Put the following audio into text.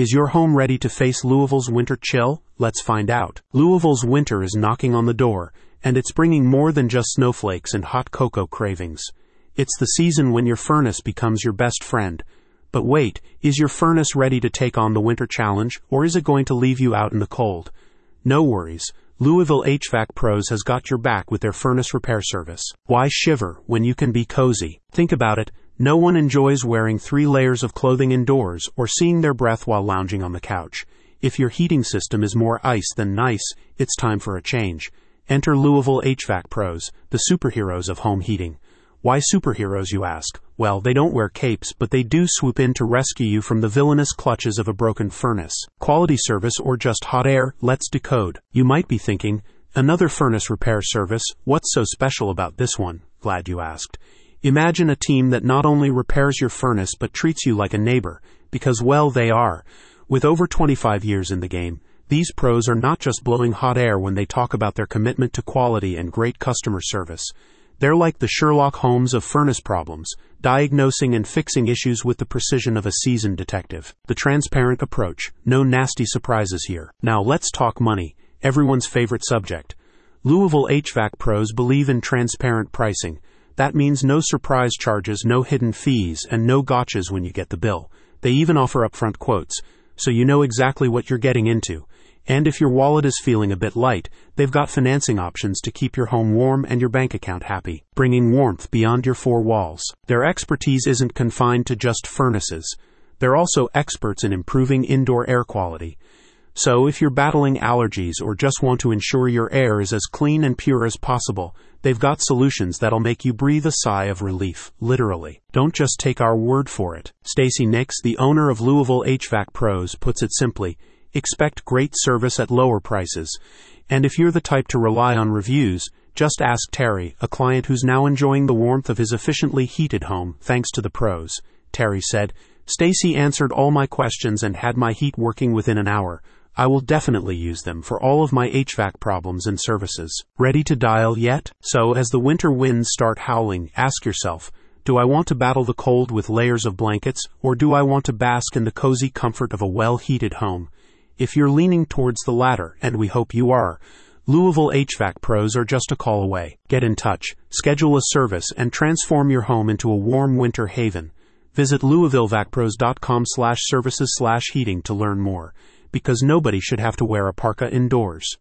Is your home ready to face Louisville's winter chill? Let's find out. Louisville's winter is knocking on the door, and it's bringing more than just snowflakes and hot cocoa cravings. It's the season when your furnace becomes your best friend. But wait, is your furnace ready to take on the winter challenge, or is it going to leave you out in the cold? No worries. Louisville HVAC Pros has got your back with their furnace repair service. Why shiver when you can be cozy? Think about it. No one enjoys wearing three layers of clothing indoors or seeing their breath while lounging on the couch. If your heating system is more ice than nice, it's time for a change. Enter Louisville HVAC Pros, the superheroes of home heating. Why superheroes, you ask? Well, they don't wear capes, but they do swoop in to rescue you from the villainous clutches of a broken furnace. Quality service or just hot air? Let's decode. You might be thinking, another furnace repair service, what's so special about this one? Glad you asked. Imagine a team that not only repairs your furnace but treats you like a neighbor, because well, they are. With over 25 years in the game, these pros are not just blowing hot air when they talk about their commitment to quality and great customer service. They're like the Sherlock Holmes of furnace problems, diagnosing and fixing issues with the precision of a seasoned detective. The transparent approach, no nasty surprises here. Now let's talk money, everyone's favorite subject. Louisville HVAC pros believe in transparent pricing. That means no surprise charges, no hidden fees, and no gotchas when you get the bill. They even offer upfront quotes, so you know exactly what you're getting into. And if your wallet is feeling a bit light, they've got financing options to keep your home warm and your bank account happy, bringing warmth beyond your four walls. Their expertise isn't confined to just furnaces. They're also experts in improving indoor air quality. So if you're battling allergies or just want to ensure your air is as clean and pure as possible, they've got solutions that'll make you breathe a sigh of relief, literally. Don't just take our word for it. Stacy Nix, the owner of Louisville HVAC Pros, puts it simply, expect great service at lower prices. And if you're the type to rely on reviews, just ask Terry, a client who's now enjoying the warmth of his efficiently heated home thanks to the pros. Terry said, Stacy answered all my questions and had my heat working within an hour. I will definitely use them for all of my HVAC problems and services. Ready to dial yet? So, as the winter winds start howling, ask yourself, do I want to battle the cold with layers of blankets, or do I want to bask in the cozy comfort of a well heated home? If you're leaning towards the latter, and we hope you are, Louisville HVAC pros are just a call away. Get in touch, schedule a service, and transform your home into a warm winter haven. Visit louisvillehvacpros.com slash services slash heating to learn more, because nobody should have to wear a parka indoors.